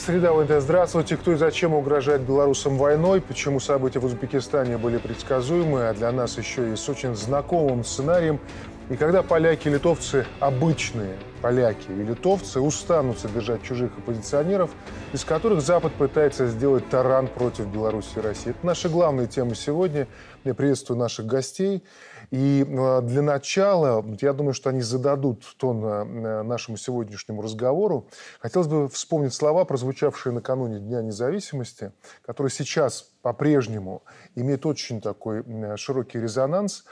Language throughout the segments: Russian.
Среда ВНТ. Здравствуйте. Кто и зачем угрожает белорусам войной? Почему события в Узбекистане были предсказуемы, а для нас еще и с очень знакомым сценарием? И когда поляки и литовцы, обычные поляки и литовцы, устанут содержать чужих оппозиционеров, из которых Запад пытается сделать таран против Беларуси и России. Это наша главная тема сегодня. Я приветствую наших гостей. И э, для начала, я думаю, что они зададут тон э, нашему сегодняшнему разговору. Хотелось бы вспомнить слова, прозвучавшие накануне Дня независимости, которые сейчас по-прежнему имеют очень такой широкий резонанс,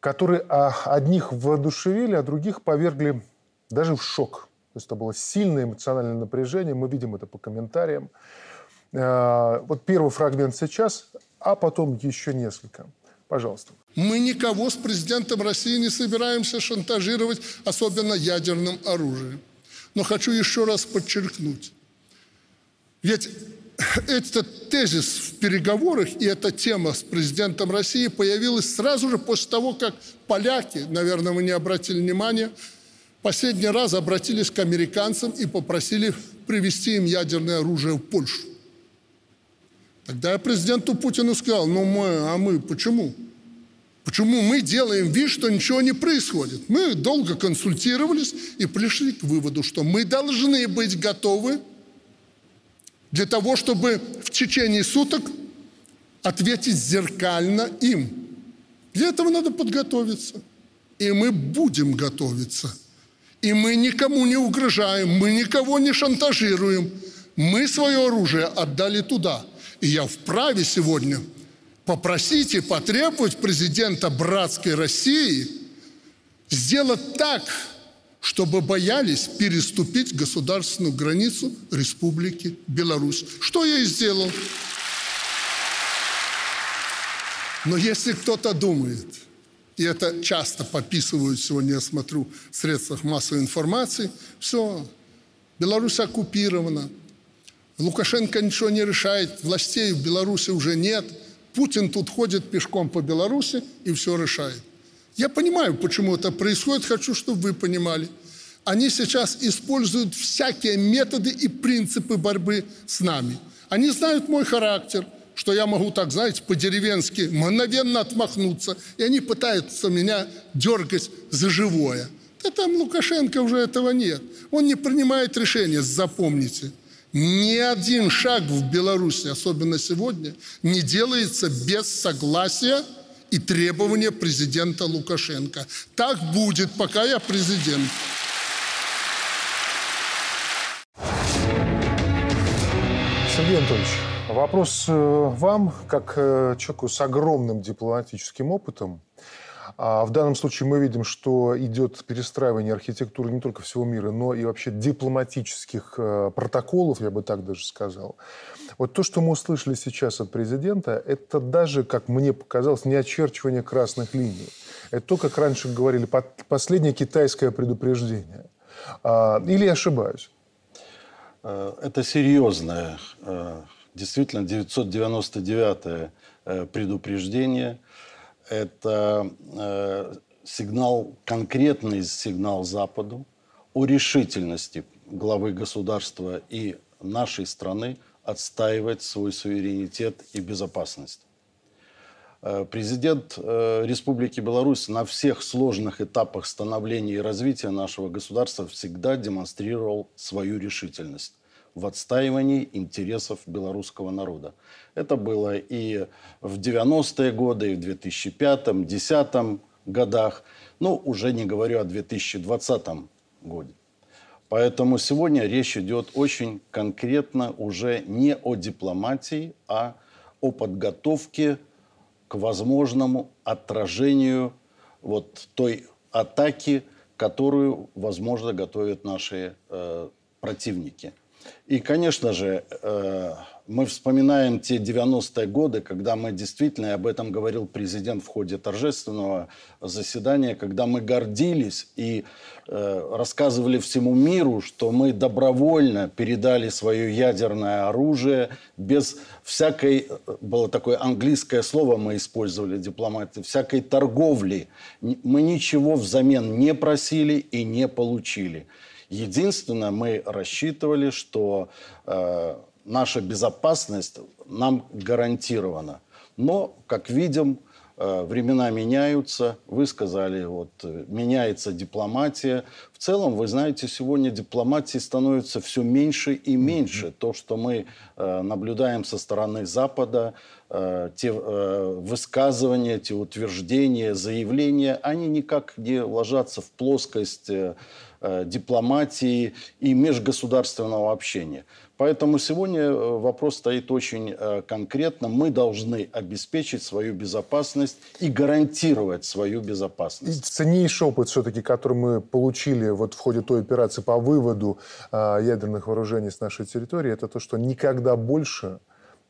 которые одних воодушевили, а других повергли даже в шок. То есть это было сильное эмоциональное напряжение, мы видим это по комментариям. Э, вот первый фрагмент сейчас, а потом еще несколько. Пожалуйста. Мы никого с президентом России не собираемся шантажировать, особенно ядерным оружием. Но хочу еще раз подчеркнуть. Ведь этот тезис в переговорах и эта тема с президентом России появилась сразу же после того, как поляки, наверное, вы не обратили внимания, последний раз обратились к американцам и попросили привезти им ядерное оружие в Польшу. Тогда я президенту Путину сказал, ну мы, а мы почему? Почему мы делаем вид, что ничего не происходит? Мы долго консультировались и пришли к выводу, что мы должны быть готовы для того, чтобы в течение суток ответить зеркально им. Для этого надо подготовиться. И мы будем готовиться. И мы никому не угрожаем, мы никого не шантажируем. Мы свое оружие отдали туда. И я вправе сегодня попросить и потребовать президента братской России сделать так, чтобы боялись переступить государственную границу Республики Беларусь. Что я и сделал. Но если кто-то думает, и это часто подписывают сегодня, я смотрю, в средствах массовой информации, все, Беларусь оккупирована, Лукашенко ничего не решает, властей в Беларуси уже нет – Путин тут ходит пешком по Беларуси и все решает. Я понимаю, почему это происходит, хочу, чтобы вы понимали. Они сейчас используют всякие методы и принципы борьбы с нами. Они знают мой характер, что я могу так, знаете, по-деревенски мгновенно отмахнуться, и они пытаются меня дергать за живое. Да там Лукашенко уже этого нет. Он не принимает решения, запомните – ни один шаг в Беларуси, особенно сегодня, не делается без согласия и требования президента Лукашенко. Так будет, пока я президент. Сергей Анатольевич, вопрос э, вам, как э, человеку с огромным дипломатическим опытом. А в данном случае мы видим, что идет перестраивание архитектуры не только всего мира, но и вообще дипломатических э, протоколов, я бы так даже сказал. Вот то, что мы услышали сейчас от президента, это даже, как мне показалось, не очерчивание красных линий. Это то, как раньше говорили, последнее китайское предупреждение. А, или я ошибаюсь? Э, это серьезное, э, действительно, 999 предупреждение – это э, сигнал, конкретный сигнал Западу о решительности главы государства и нашей страны отстаивать свой суверенитет и безопасность. Э, президент э, Республики Беларусь на всех сложных этапах становления и развития нашего государства всегда демонстрировал свою решительность в отстаивании интересов белорусского народа. Это было и в 90-е годы, и в 2005-2010 годах, ну, уже не говорю о 2020 годе. Поэтому сегодня речь идет очень конкретно уже не о дипломатии, а о подготовке к возможному отражению вот той атаки, которую, возможно, готовят наши э, противники – и, конечно же, э, мы вспоминаем те 90-е годы, когда мы действительно, и об этом говорил президент в ходе торжественного заседания, когда мы гордились и э, рассказывали всему миру, что мы добровольно передали свое ядерное оружие без всякой, было такое английское слово мы использовали, дипломаты, всякой торговли. Мы ничего взамен не просили и не получили. Единственное, мы рассчитывали, что э, наша безопасность нам гарантирована. Но, как видим, э, времена меняются. Вы сказали, вот э, меняется дипломатия. В целом, вы знаете, сегодня дипломатии становится все меньше и меньше. Mm-hmm. То, что мы э, наблюдаем со стороны Запада, те высказывания, те утверждения, заявления, они никак не ложатся в плоскость дипломатии и межгосударственного общения. Поэтому сегодня э, вопрос стоит очень э, конкретно. Мы должны обеспечить свою безопасность и гарантировать свою безопасность. И ценнейший опыт все-таки, который мы получили вот в ходе той операции по выводу э, ядерных вооружений с нашей территории, это то, что никогда больше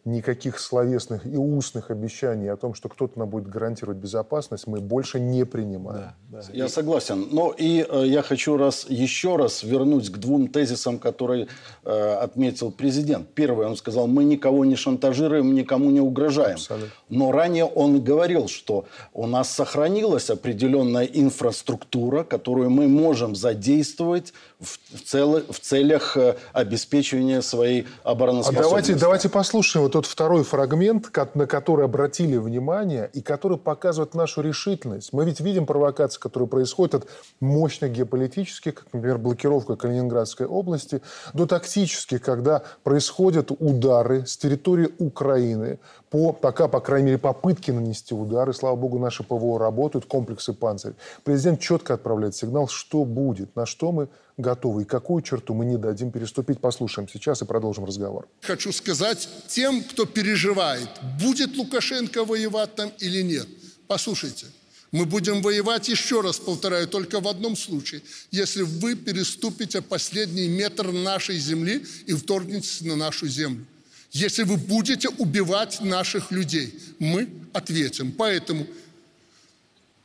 никаких словесных и устных обещаний о том, что кто-то нам будет гарантировать безопасность, мы больше не принимаем. Да, да. Я согласен. Но и э, я хочу раз, еще раз вернуть к двум тезисам, которые э, отметил президент. Первый, он сказал, мы никого не шантажируем, никому не угрожаем. Абсолютно. Но ранее он говорил, что у нас сохранилась определенная инфраструктура, которую мы можем задействовать в, в, цел, в целях э, обеспечения своей обороноспособности. А давайте, давайте послушаем вот тот второй фрагмент, на который обратили внимание и который показывает нашу решительность. Мы ведь видим провокации, которые происходят от мощных геополитических, как, например, блокировка Калининградской области, до тактических, когда происходят удары с территории Украины, по, пока, по крайней мере, попытки нанести удары. Слава богу, наши ПВО работают, комплексы «Панцирь». Президент четко отправляет сигнал, что будет, на что мы готовы и какую черту мы не дадим переступить. Послушаем сейчас и продолжим разговор. Хочу сказать тем, кто переживает, будет Лукашенко воевать там или нет. Послушайте, мы будем воевать, еще раз повторяю, только в одном случае, если вы переступите последний метр нашей земли и вторгнетесь на нашу землю. Если вы будете убивать наших людей, мы ответим. Поэтому,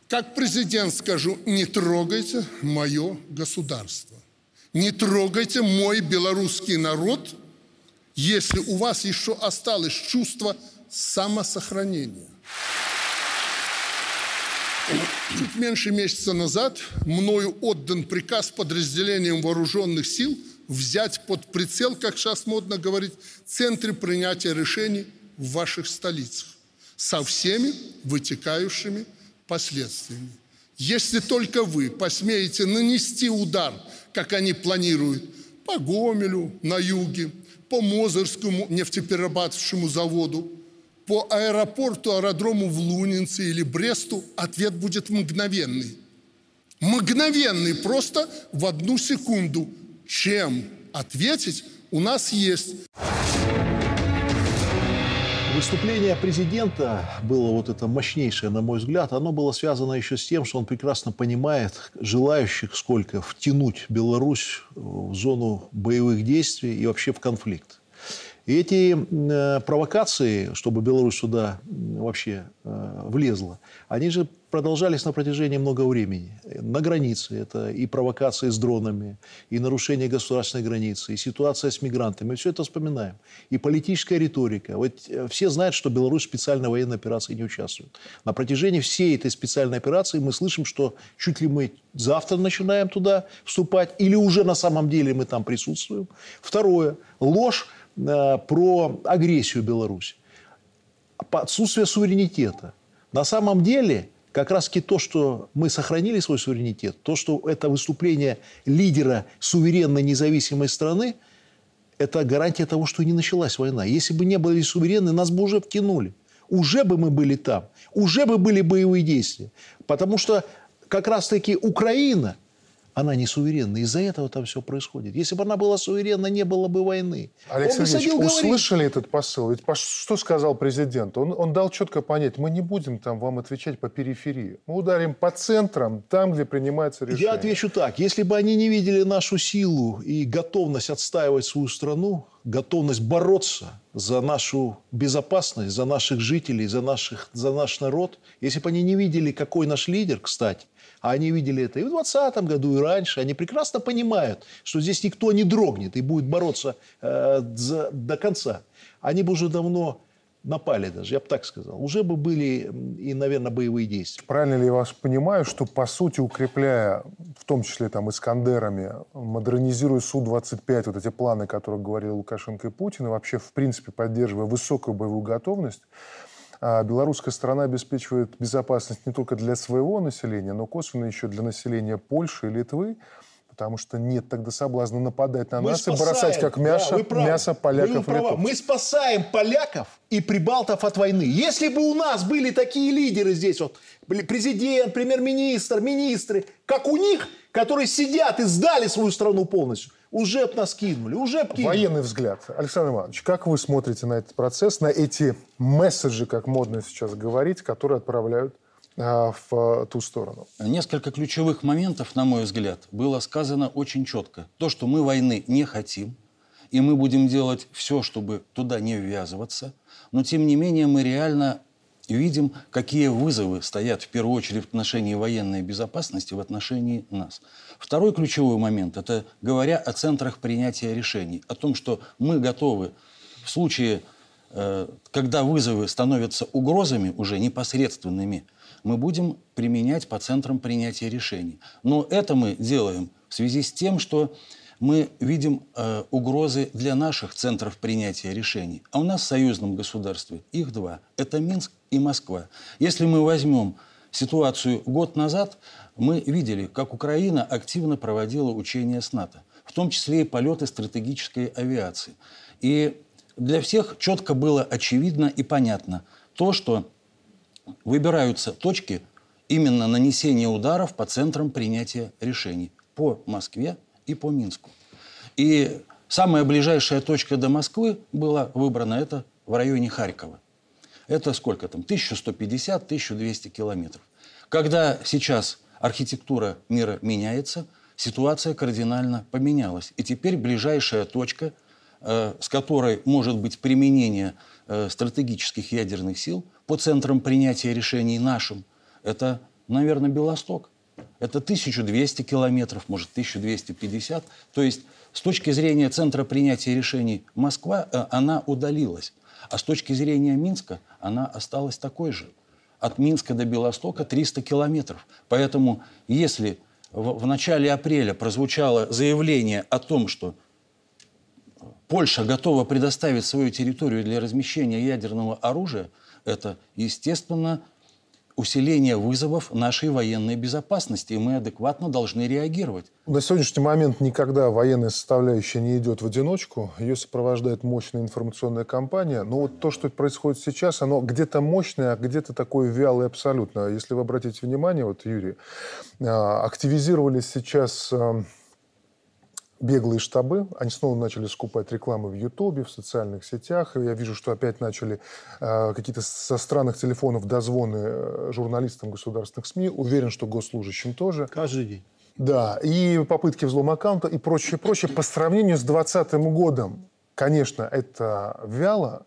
как президент скажу, не трогайте мое государство. Не трогайте мой белорусский народ, если у вас еще осталось чувство самосохранения. Чуть меньше месяца назад мною отдан приказ подразделениям вооруженных сил взять под прицел, как сейчас модно говорить, центры принятия решений в ваших столицах со всеми вытекающими последствиями. Если только вы посмеете нанести удар – как они планируют, по Гомелю на юге, по Мозырскому нефтеперерабатывающему заводу, по аэропорту, аэродрому в Лунинце или Бресту, ответ будет мгновенный. Мгновенный, просто в одну секунду. Чем ответить у нас есть. Выступление президента было вот это мощнейшее, на мой взгляд. Оно было связано еще с тем, что он прекрасно понимает желающих сколько втянуть Беларусь в зону боевых действий и вообще в конфликт. И эти э, провокации, чтобы Беларусь сюда вообще э, влезла, они же продолжались на протяжении много времени. На границе это и провокации с дронами, и нарушение государственной границы, и ситуация с мигрантами. Мы все это вспоминаем. И политическая риторика. Вот э, все знают, что Беларусь в специальной военной операции не участвует. На протяжении всей этой специальной операции мы слышим, что чуть ли мы завтра начинаем туда вступать, или уже на самом деле мы там присутствуем. Второе. Ложь Э, про агрессию Беларуси, отсутствие суверенитета. На самом деле, как раз таки то, что мы сохранили свой суверенитет, то, что это выступление лидера суверенной независимой страны, это гарантия того, что не началась война. Если бы не были суверенны, нас бы уже втянули. Уже бы мы были там. Уже бы были боевые действия. Потому что как раз-таки Украина – она не суверенна. Из-за этого там все происходит. Если бы она была суверенна, не было бы войны. Алексей Сергеевич, услышали говорить. этот посыл? Ведь что сказал президент? Он, он дал четко понять, мы не будем там вам отвечать по периферии. Мы ударим по центрам, там, где принимается решение. Я отвечу так. Если бы они не видели нашу силу и готовность отстаивать свою страну, готовность бороться за нашу безопасность, за наших жителей, за, наших, за наш народ, если бы они не видели, какой наш лидер, кстати, а они видели это и в 2020 году, и раньше. Они прекрасно понимают, что здесь никто не дрогнет и будет бороться э, за, до конца. Они бы уже давно напали даже, я бы так сказал, уже бы были и, наверное, боевые действия. Правильно ли я вас понимаю, что, по сути, укрепляя, в том числе там Искандерами, модернизируя Су-25, вот эти планы, о которых говорили Лукашенко и Путин, и вообще, в принципе, поддерживая высокую боевую готовность, белорусская сторона обеспечивает безопасность не только для своего населения, но косвенно еще для населения Польши и Литвы, потому что нет тогда соблазна нападать на Мы нас спасаем, и бросать как мясо, да, мясо поляков Вы правы. Мы спасаем поляков и прибалтов от войны. Если бы у нас были такие лидеры здесь, вот президент, премьер-министр, министры, как у них, которые сидят и сдали свою страну полностью, уже бы нас кинули, уже бы кинули. Военный взгляд. Александр Иванович, как вы смотрите на этот процесс, на эти месседжи, как модно сейчас говорить, которые отправляют а, в а, ту сторону? Несколько ключевых моментов, на мой взгляд, было сказано очень четко. То, что мы войны не хотим, и мы будем делать все, чтобы туда не ввязываться, но тем не менее мы реально видим, какие вызовы стоят в первую очередь в отношении военной безопасности, в отношении нас. Второй ключевой момент – это говоря о центрах принятия решений, о том, что мы готовы в случае, э, когда вызовы становятся угрозами уже непосредственными, мы будем применять по центрам принятия решений. Но это мы делаем в связи с тем, что мы видим э, угрозы для наших центров принятия решений. А у нас в союзном государстве их два. Это Минск и Москва. Если мы возьмем ситуацию год назад, мы видели, как Украина активно проводила учения с НАТО, в том числе и полеты стратегической авиации. И для всех четко было очевидно и понятно то, что выбираются точки именно нанесения ударов по центрам принятия решений по Москве и по Минску. И самая ближайшая точка до Москвы была выбрана это в районе Харькова. Это сколько там? 1150-1200 километров. Когда сейчас архитектура мира меняется, ситуация кардинально поменялась. И теперь ближайшая точка, э, с которой может быть применение э, стратегических ядерных сил по центрам принятия решений нашим, это, наверное, Белосток. Это 1200 километров, может, 1250. То есть с точки зрения центра принятия решений Москва, э, она удалилась. А с точки зрения Минска она осталась такой же. От Минска до Белостока 300 километров. Поэтому если в, в начале апреля прозвучало заявление о том, что Польша готова предоставить свою территорию для размещения ядерного оружия, это, естественно, усиление вызовов нашей военной безопасности, и мы адекватно должны реагировать. На сегодняшний момент никогда военная составляющая не идет в одиночку. Ее сопровождает мощная информационная кампания. Но вот то, что происходит сейчас, оно где-то мощное, а где-то такое вялое абсолютно. Если вы обратите внимание, вот, Юрий, а, активизировались сейчас а, беглые штабы. Они снова начали скупать рекламу в Ютубе, в социальных сетях. Я вижу, что опять начали э, какие-то со странных телефонов дозвоны э, журналистам государственных СМИ. Уверен, что госслужащим тоже. Каждый день. Да, и попытки взлома аккаунта и прочее, прочее. По сравнению с 2020 годом, конечно, это вяло,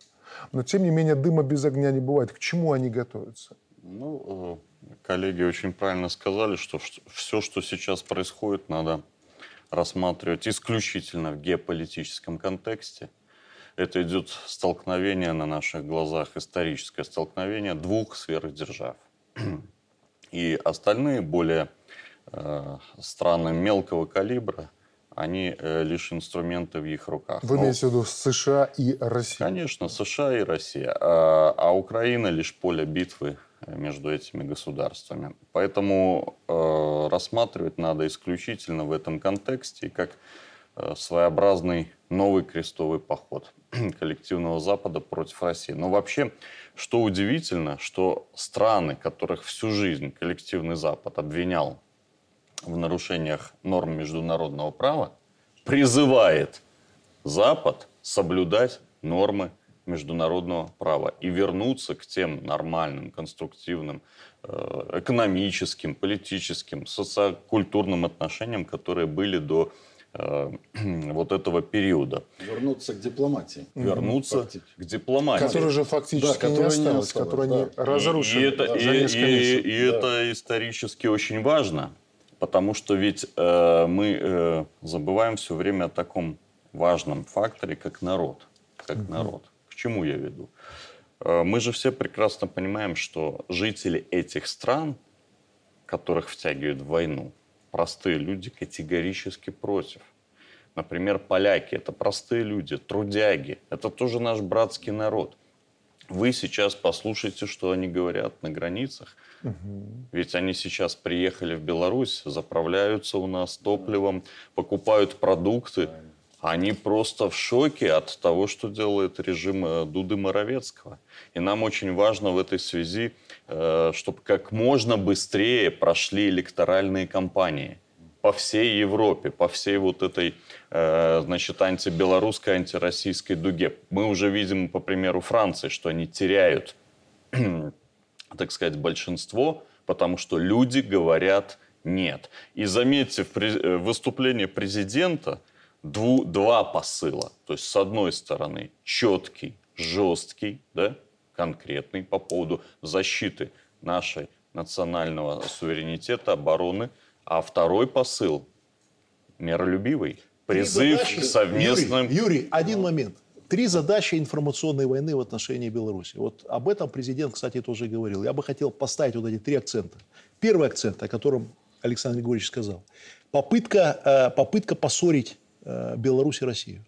но тем не менее дыма без огня не бывает. К чему они готовятся? Ну, э, коллеги очень правильно сказали, что все, что сейчас происходит, надо рассматривать исключительно в геополитическом контексте. Это идет столкновение на наших глазах, историческое столкновение двух сверхдержав. И остальные, более э, страны мелкого калибра, они э, лишь инструменты в их руках. Вы имеете в виду США и Россия? Конечно, США и Россия. А, а Украина лишь поле битвы между этими государствами. Поэтому э, рассматривать надо исключительно в этом контексте как э, своеобразный новый крестовый поход коллективного Запада против России. Но вообще, что удивительно, что страны, которых всю жизнь коллективный Запад обвинял в нарушениях норм международного права, призывает Запад соблюдать нормы международного права и вернуться к тем нормальным, конструктивным, э, экономическим, политическим, социокультурным отношениям, которые были до э, вот этого периода. Вернуться к дипломатии. Вернуться к дипломатии. Которая же фактически Да, не которая не осталась, осталась, которая да. не разрушена И, это, за и- несколько и- и это исторически очень важно, потому что ведь э, мы э, забываем все время о таком важном факторе, как народ. Как народ. К чему я веду? Э, мы же все прекрасно понимаем, что жители этих стран, которых втягивают в войну, простые люди категорически против. Например, поляки – это простые люди, трудяги. Это тоже наш братский народ. Вы сейчас послушайте, что они говорят на границах. Угу. Ведь они сейчас приехали в Беларусь, заправляются у нас топливом, покупают продукты. Они просто в шоке от того, что делает режим э, Дуды Моровецкого. И нам очень важно в этой связи, э, чтобы как можно быстрее прошли электоральные кампании по всей Европе, по всей вот этой, э, значит, антибелорусской, антироссийской дуге. Мы уже видим, по примеру Франции, что они теряют, так сказать, большинство, потому что люди говорят нет. И заметьте, в выступлении президента – дву, два посыла. То есть, с одной стороны, четкий, жесткий, да, конкретный по поводу защиты нашей национального суверенитета, обороны, а второй посыл миролюбивый, призыв задачи, к совместным... Юрий, Юрий, один момент. Три задачи информационной войны в отношении Беларуси. Вот об этом президент, кстати, тоже говорил. Я бы хотел поставить вот эти три акцента. Первый акцент, о котором Александр Григорьевич сказал. Попытка, э, попытка поссорить Беларусь и Россию.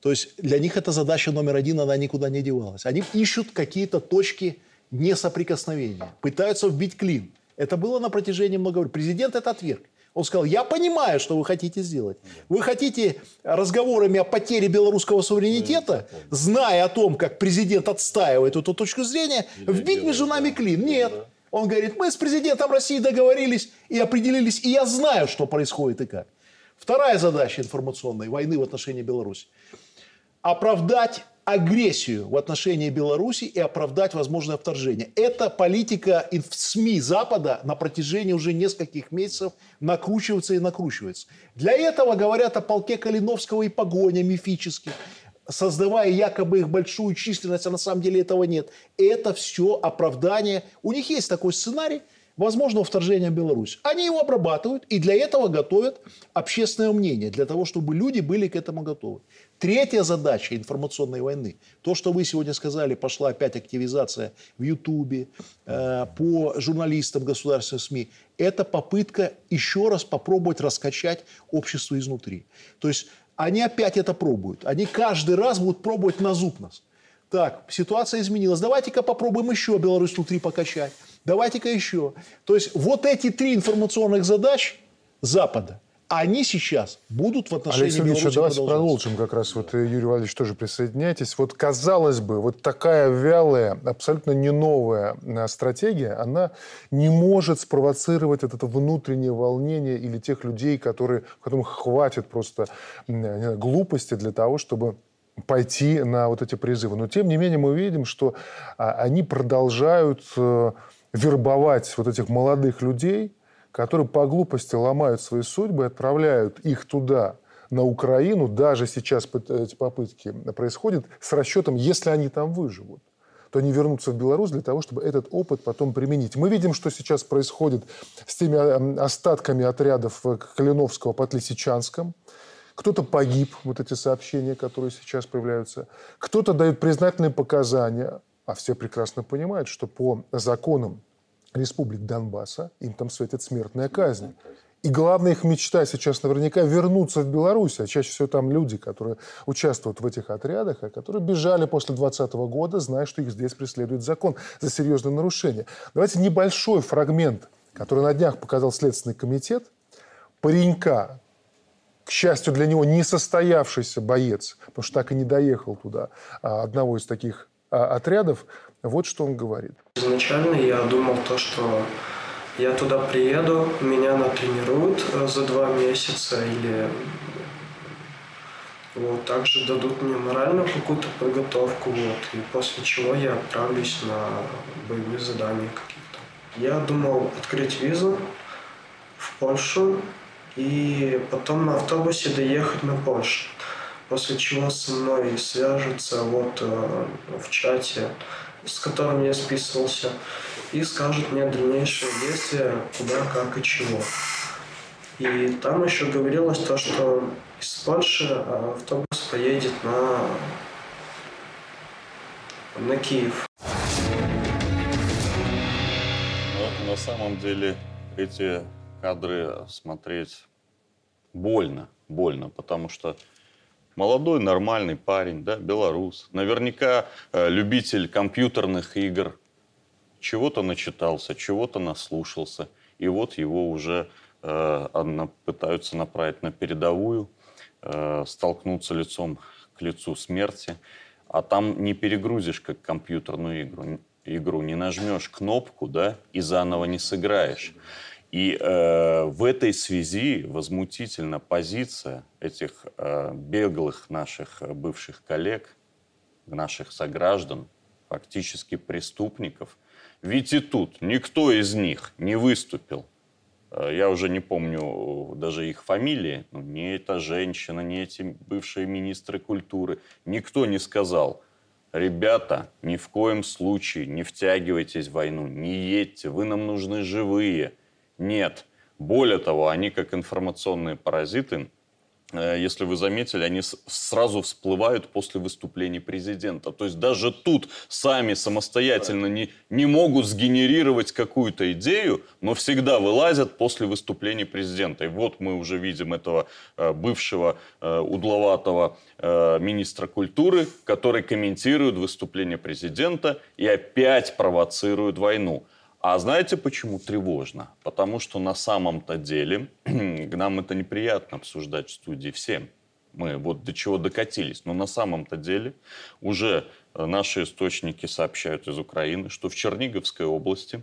То есть для них эта задача номер один, она никуда не девалась. Они ищут какие-то точки несоприкосновения, пытаются вбить клин. Это было на протяжении много времени. Президент это отверг. Он сказал, я понимаю, что вы хотите сделать. Вы хотите разговорами о потере белорусского суверенитета, зная о том, как президент отстаивает эту точку зрения, вбить между нами клин. Нет. Он говорит, мы с президентом России договорились и определились, и я знаю, что происходит и как. Вторая задача информационной войны в отношении Беларуси – оправдать агрессию в отношении Беларуси и оправдать возможное вторжение. Это политика в СМИ Запада на протяжении уже нескольких месяцев накручивается и накручивается. Для этого говорят о полке Калиновского и погоня мифических, создавая якобы их большую численность, а на самом деле этого нет. Это все оправдание. У них есть такой сценарий – возможного вторжения в Беларусь. Они его обрабатывают и для этого готовят общественное мнение, для того, чтобы люди были к этому готовы. Третья задача информационной войны, то, что вы сегодня сказали, пошла опять активизация в Ютубе, э, по журналистам государственных СМИ, это попытка еще раз попробовать раскачать общество изнутри. То есть они опять это пробуют. Они каждый раз будут пробовать на зуб нас. Так, ситуация изменилась. Давайте-ка попробуем еще Беларусь внутри покачать. Давайте-ка еще. То есть вот эти три информационных задач Запада, они сейчас будут в отношении Алексей Ильич, давайте продолжим как раз. Вот э, Юрий Валерьевич тоже присоединяйтесь. Вот казалось бы, вот такая вялая, абсолютно не новая э, стратегия, она не может спровоцировать это внутреннее волнение или тех людей, которые, которым хватит просто знаю, глупости для того, чтобы пойти на вот эти призывы. Но тем не менее мы видим, что а, они продолжают э, вербовать вот этих молодых людей, которые по глупости ломают свои судьбы, отправляют их туда, на Украину, даже сейчас эти попытки происходят, с расчетом, если они там выживут то они вернутся в Беларусь для того, чтобы этот опыт потом применить. Мы видим, что сейчас происходит с теми э, остатками отрядов Калиновского под Лисичанском. Кто-то погиб, вот эти сообщения, которые сейчас появляются. Кто-то дает признательные показания. А все прекрасно понимают, что по законам республик Донбасса им там светит смертная казнь. И главная их мечта сейчас наверняка вернуться в Беларусь. А чаще всего там люди, которые участвуют в этих отрядах, а которые бежали после 2020 года, зная, что их здесь преследует закон за серьезное нарушение. Давайте небольшой фрагмент, который на днях показал Следственный комитет. Паренька, к счастью для него, несостоявшийся боец, потому что так и не доехал туда, а, одного из таких отрядов, вот что он говорит. Изначально я думал то, что я туда приеду, меня натренируют э, за два месяца или вот, также дадут мне моральную какую-то подготовку, вот, и после чего я отправлюсь на боевые задания какие-то. Я думал открыть визу в Польшу и потом на автобусе доехать на Польшу после чего со мной свяжется вот э, в чате, с которым я списывался, и скажет мне дальнейшие действия, куда, как и чего. И там еще говорилось то, что из Польши э, автобус поедет на, на Киев. Но на самом деле эти кадры смотреть больно, больно, потому что молодой нормальный парень, да, белорус, наверняка э, любитель компьютерных игр, чего-то начитался, чего-то наслушался, и вот его уже э, пытаются направить на передовую, э, столкнуться лицом к лицу смерти, а там не перегрузишь как компьютерную игру, игру не нажмешь кнопку, да, и заново не сыграешь. И э, в этой связи возмутительна позиция этих э, беглых наших бывших коллег, наших сограждан, фактически преступников. Ведь и тут никто из них не выступил. Э, я уже не помню даже их фамилии. Ну, не эта женщина, не эти бывшие министры культуры. Никто не сказал, ребята, ни в коем случае не втягивайтесь в войну, не едьте, вы нам нужны живые – нет. Более того, они как информационные паразиты, э, если вы заметили, они сразу всплывают после выступления президента. То есть даже тут сами самостоятельно не, не могут сгенерировать какую-то идею, но всегда вылазят после выступления президента. И вот мы уже видим этого э, бывшего э, удловатого министра культуры, который комментирует выступление президента и опять провоцирует войну. А знаете, почему тревожно? Потому что на самом-то деле нам это неприятно обсуждать в студии всем. Мы вот до чего докатились. Но на самом-то деле уже э, наши источники сообщают из Украины, что в Черниговской области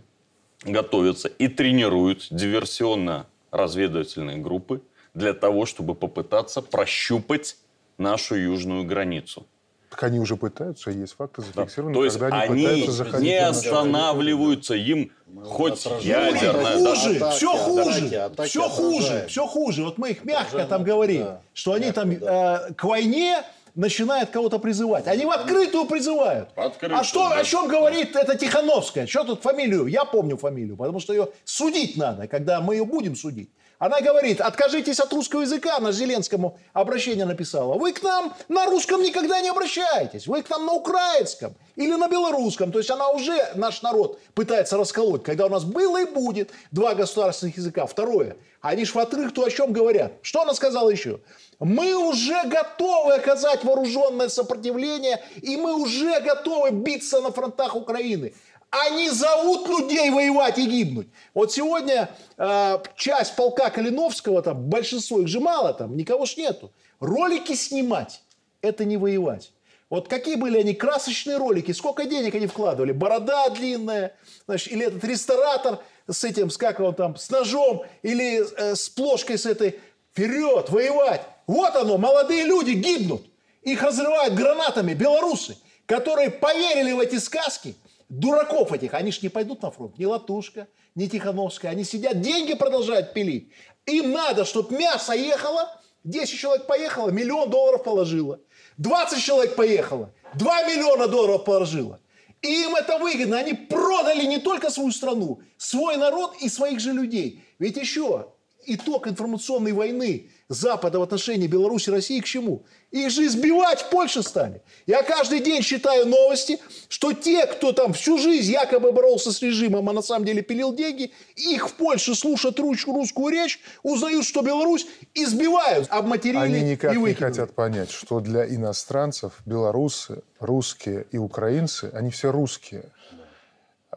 готовятся и тренируют диверсионно-разведывательные группы для того, чтобы попытаться прощупать нашу южную границу. Так они уже пытаются, есть факты зафиксированы, да. То есть они, они не останавливаются, им хоть ядерное... Хуже, да, все хуже, атаки, все хуже, все хуже. Вот мы их мягко там говорим, да, что они там э, к войне начинают кого-то призывать. Они в открытую призывают. Открытую, а что, да. о чем говорит эта Тихановская? Что тут фамилию? Я помню фамилию, потому что ее судить надо, когда мы ее будем судить. Она говорит, откажитесь от русского языка, она Зеленскому обращение написала. Вы к нам на русском никогда не обращаетесь, вы к нам на украинском или на белорусском. То есть она уже, наш народ, пытается расколоть, когда у нас было и будет два государственных языка. Второе, они ж в отрыв о чем говорят. Что она сказала еще? Мы уже готовы оказать вооруженное сопротивление, и мы уже готовы биться на фронтах Украины. Они зовут людей воевать и гибнуть. Вот сегодня э, часть полка Калиновского, там большинство их же мало, там никого ж нету. Ролики снимать – это не воевать. Вот какие были они красочные ролики, сколько денег они вкладывали. Борода длинная, значит, или этот ресторатор с этим, с как он там, с ножом, или э, с плошкой с этой. Вперед, воевать. Вот оно, молодые люди гибнут. Их разрывают гранатами белорусы, которые поверили в эти сказки – дураков этих, они же не пойдут на фронт. Ни Латушка, ни Тихановская. Они сидят, деньги продолжают пилить. Им надо, чтобы мясо ехало, 10 человек поехало, миллион долларов положило. 20 человек поехало, 2 миллиона долларов положило. И им это выгодно. Они продали не только свою страну, свой народ и своих же людей. Ведь еще итог информационной войны Запада в отношении Беларуси и России к чему? Их же избивать в Польше стали. Я каждый день читаю новости, что те, кто там всю жизнь якобы боролся с режимом, а на самом деле пилил деньги, их в Польше слушают русскую речь, узнают, что Беларусь избивают, обматерили Они никак и не хотят понять, что для иностранцев белорусы, русские и украинцы, они все русские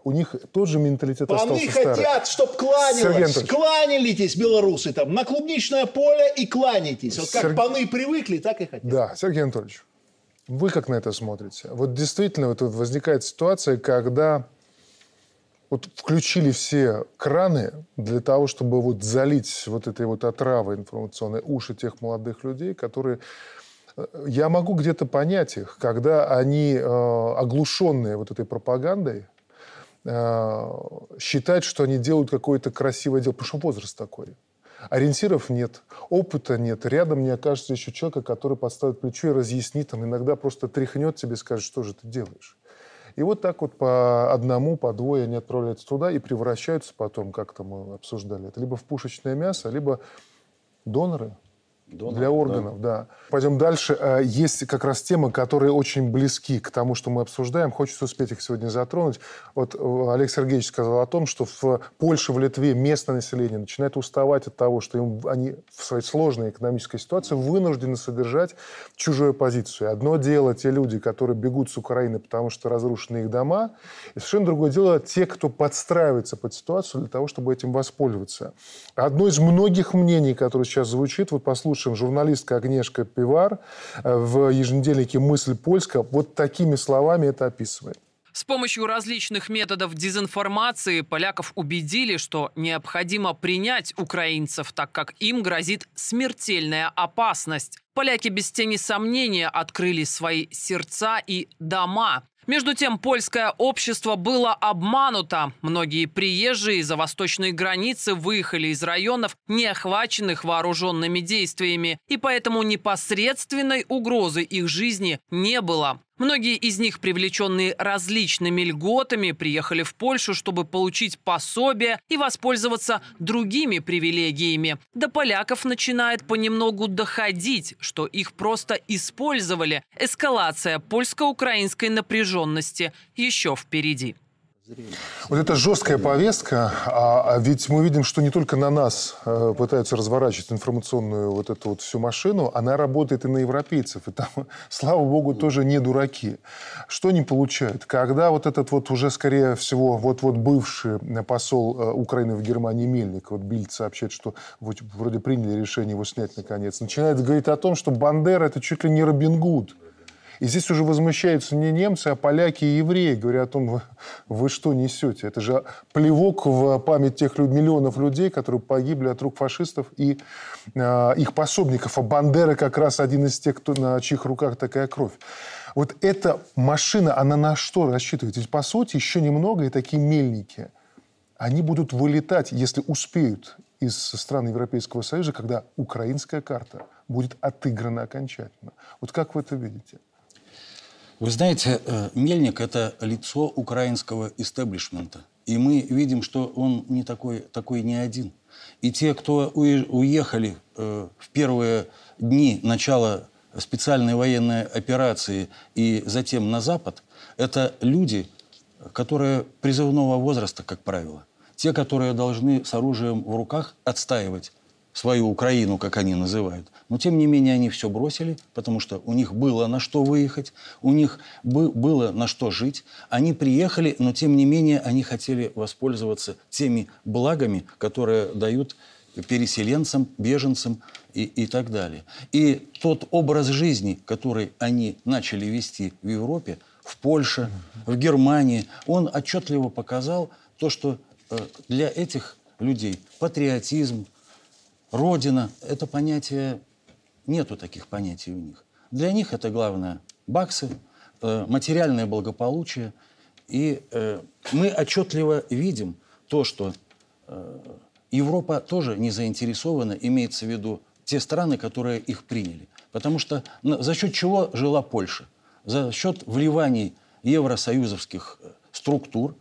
у них тот же менталитет остался хотят, старый. чтобы кланялись, кланялись белорусы там на клубничное поле и кланяйтесь. Вот как Серг... паны привыкли, так и хотят. Да, Сергей Анатольевич, вы как на это смотрите? Вот действительно вот возникает ситуация, когда вот включили все краны для того, чтобы вот залить вот этой вот отравой информационной уши тех молодых людей, которые э, я могу где-то понять их, когда они э, оглушенные вот этой пропагандой, считать, что они делают какое-то красивое дело, потому что возраст такой. Ориентиров нет, опыта нет. Рядом не окажется еще человека, который подставит плечо и разъяснит, там, иногда просто тряхнет тебе и скажет, что же ты делаешь. И вот так вот по одному, по двое они отправляются туда и превращаются потом, как-то мы обсуждали это, либо в пушечное мясо, либо доноры. Донор, для органов, да. Пойдем дальше. Э, есть как раз темы, которые очень близки к тому, что мы обсуждаем. Хочется успеть их сегодня затронуть. Вот э, Олег Сергеевич сказал о том, что в Польше, в Литве местное население начинает уставать от того, что им, они в своей сложной экономической ситуации вынуждены содержать чужую позицию. Одно дело те люди, которые бегут с Украины, потому что разрушены их дома, и совершенно другое дело те, кто подстраивается под ситуацию для того, чтобы этим воспользоваться. Одно из многих мнений, которое сейчас звучит, вот послушайте, слушаем журналистка Агнешка Пивар э, в еженедельнике «Мысль польска» вот такими словами это описывает. С помощью различных методов дезинформации поляков убедили, что необходимо принять украинцев, так как им грозит смертельная опасность. Поляки без тени сомнения открыли свои сердца и дома. Между тем, польское общество было обмануто. Многие приезжие из-за восточной границы выехали из районов, не охваченных вооруженными действиями, и поэтому непосредственной угрозы их жизни не было. Многие из них, привлеченные различными льготами, приехали в Польшу, чтобы получить пособие и воспользоваться другими привилегиями. До поляков начинает понемногу доходить, что их просто использовали. Эскалация польско-украинской напряженности еще впереди. Вот это жесткая повестка, а, а ведь мы видим, что не только на нас э, пытаются разворачивать информационную вот эту вот всю машину, она работает и на европейцев. И там, слава богу, тоже не дураки. Что они получают? Когда вот этот вот уже, скорее всего, вот-вот бывший посол э, Украины в Германии Мельник, вот Бильд сообщает, что вот, вроде приняли решение его снять наконец, начинает говорить о том, что Бандера это чуть ли не Робин Гуд. И здесь уже возмущаются не немцы, а поляки и евреи, говоря о том, вы, вы что несете? Это же плевок в память тех миллионов людей, которые погибли от рук фашистов и э, их пособников. А Бандера как раз один из тех, кто, на чьих руках такая кровь. Вот эта машина, она на что рассчитывает? Ведь, по сути, еще немного, и такие мельники, они будут вылетать, если успеют, из стран Европейского Союза, когда украинская карта будет отыграна окончательно. Вот как вы это видите? Вы знаете, э, Мельник – это лицо украинского истеблишмента. И мы видим, что он не такой, такой не один. И те, кто уехали э, в первые дни начала специальной военной операции и затем на Запад, это люди, которые призывного возраста, как правило. Те, которые должны с оружием в руках отстаивать свою Украину, как они называют. Но тем не менее они все бросили, потому что у них было на что выехать, у них было на что жить. Они приехали, но тем не менее они хотели воспользоваться теми благами, которые дают переселенцам, беженцам и, и так далее. И тот образ жизни, который они начали вести в Европе, в Польше, в Германии, он отчетливо показал то, что э, для этих людей патриотизм, Родина – это понятие, нету таких понятий у них. Для них это главное баксы, э, материальное благополучие. И э, мы отчетливо видим то, что э, Европа тоже не заинтересована, имеется в виду те страны, которые их приняли. Потому что за счет чего жила Польша? За счет вливаний евросоюзовских структур,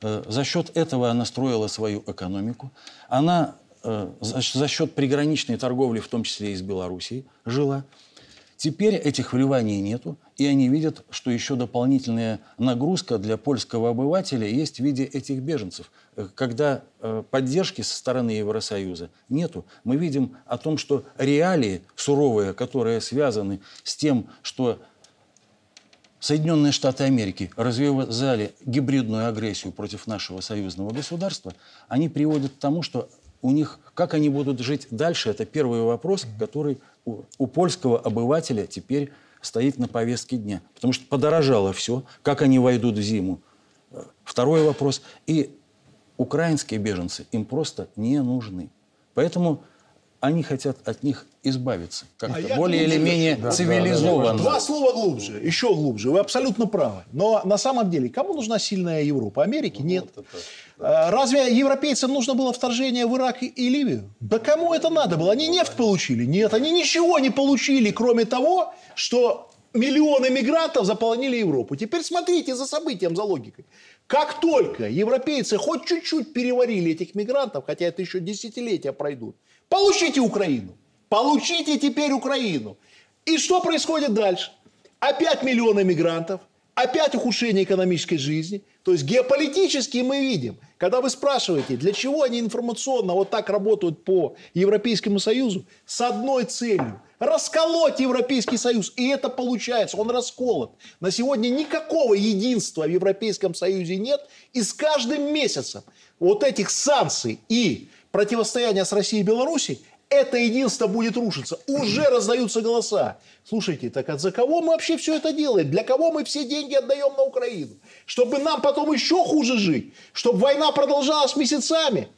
за счет этого она строила свою экономику. Она за счет приграничной торговли, в том числе и с Белоруссией, жила. Теперь этих вливаний нету, и они видят, что еще дополнительная нагрузка для польского обывателя есть в виде этих беженцев. Э, когда э, поддержки со стороны Евросоюза нету, мы видим о том, что реалии суровые, которые связаны с тем, что Соединенные Штаты Америки развязали гибридную агрессию против нашего союзного государства, они приводят к тому, что у них, как они будут жить дальше, это первый вопрос, который у, у польского обывателя теперь стоит на повестке дня. Потому что подорожало все, как они войдут в зиму. Второй вопрос. И украинские беженцы им просто не нужны. Поэтому они хотят от них избавиться. Как-то а более или менее да, цивилизованно. Два слова глубже, еще глубже. Вы абсолютно правы. Но на самом деле, кому нужна сильная Европа? Америке ну, нет. Вот а, Разве европейцам нужно было вторжение в Ирак и Ливию? Да кому это надо было? Они нефть получили? Нет, они ничего не получили, кроме того, что миллионы мигрантов заполонили Европу. Теперь смотрите за событием, за логикой. Как только европейцы хоть чуть-чуть переварили этих мигрантов, хотя это еще десятилетия пройдут, получите Украину. Получите теперь Украину. И что происходит дальше? Опять миллионы мигрантов, опять ухудшение экономической жизни. То есть геополитически мы видим, когда вы спрашиваете, для чего они информационно вот так работают по Европейскому Союзу, с одной целью – расколоть Европейский Союз. И это получается, он расколот. На сегодня никакого единства в Европейском Союзе нет. И с каждым месяцем вот этих санкций и противостояния с Россией и Беларусью это единство будет рушиться. Уже раздаются голоса. Слушайте, так а за кого мы вообще все это делаем? Для кого мы все деньги отдаем на Украину? Чтобы нам потом еще хуже жить? Чтобы война продолжалась месяцами?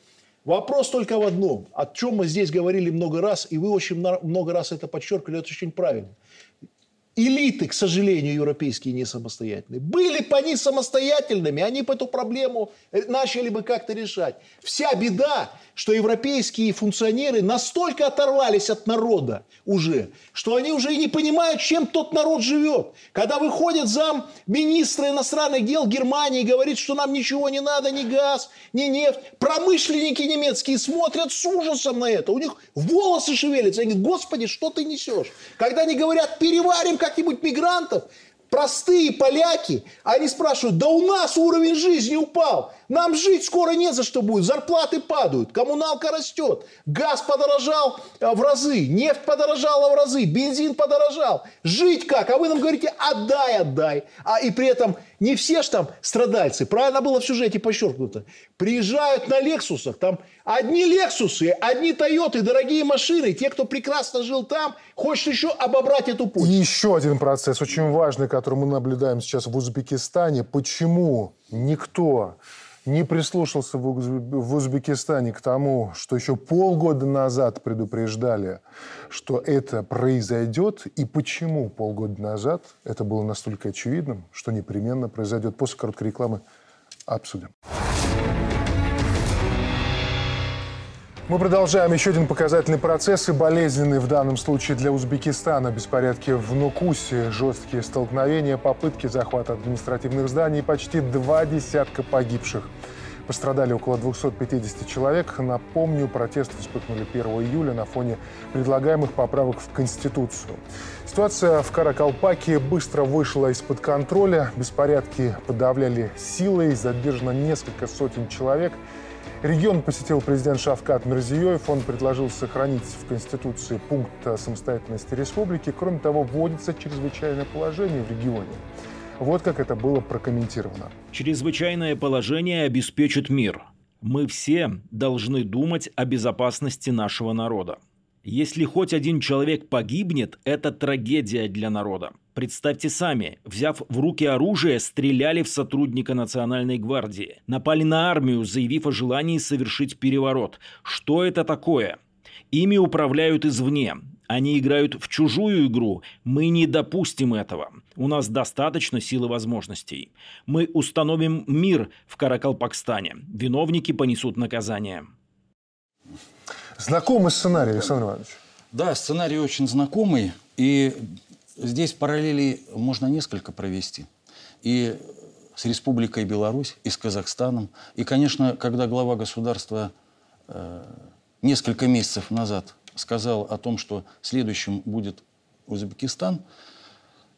Вопрос только в одном. О чем мы здесь говорили много раз, и вы очень много раз это подчеркивали, это очень правильно. Элиты, к сожалению, европейские не самостоятельные. Были бы они самостоятельными, они бы эту проблему э, начали бы как-то решать. Вся беда, что европейские функционеры настолько оторвались от народа уже, что они уже и не понимают, чем тот народ живет. Когда выходит зам министра иностранных дел Германии и говорит, что нам ничего не надо, ни газ, ни нефть, промышленники немецкие смотрят с ужасом на это. У них волосы шевелятся. Они говорят, господи, что ты несешь? Когда они говорят, переварим как-нибудь мигрантов, простые поляки, они спрашивают, да у нас уровень жизни упал. Нам жить скоро не за что будет. Зарплаты падают, коммуналка растет, газ подорожал э, в разы, нефть подорожала в разы, бензин подорожал. Жить как? А вы нам говорите, отдай, отдай. А и при этом не все ж там страдальцы, правильно было в сюжете подчеркнуто. Приезжают на Лексусах, там одни Лексусы, одни Тойоты, дорогие машины. Те, кто прекрасно жил там, хочет еще обобрать эту путь. И еще один процесс, очень важный, который мы наблюдаем сейчас в Узбекистане. Почему никто не прислушался в Узбекистане к тому, что еще полгода назад предупреждали, что это произойдет, и почему полгода назад это было настолько очевидным, что непременно произойдет. После короткой рекламы обсудим. Мы продолжаем еще один показательный процесс и болезненный в данном случае для Узбекистана. Беспорядки в Нукусе, жесткие столкновения, попытки захвата административных зданий и почти два десятка погибших. Пострадали около 250 человек. Напомню, протесты вспыхнули 1 июля на фоне предлагаемых поправок в Конституцию. Ситуация в Каракалпаке быстро вышла из-под контроля. Беспорядки подавляли силой, задержано несколько сотен человек – Регион посетил президент Шавкат Мирзиёев. Он предложил сохранить в Конституции пункт самостоятельности республики. Кроме того, вводится чрезвычайное положение в регионе. Вот как это было прокомментировано. Чрезвычайное положение обеспечит мир. Мы все должны думать о безопасности нашего народа. Если хоть один человек погибнет, это трагедия для народа. Представьте сами, взяв в руки оружие, стреляли в сотрудника Национальной гвардии. Напали на армию, заявив о желании совершить переворот. Что это такое? Ими управляют извне. Они играют в чужую игру. Мы не допустим этого. У нас достаточно сил и возможностей. Мы установим мир в Каракалпакстане. Виновники понесут наказание. Знакомый сценарий, Александр Иванович? Да, сценарий очень знакомый. И здесь параллели можно несколько провести. И с Республикой Беларусь, и с Казахстаном. И, конечно, когда глава государства э, несколько месяцев назад сказал о том, что следующим будет Узбекистан,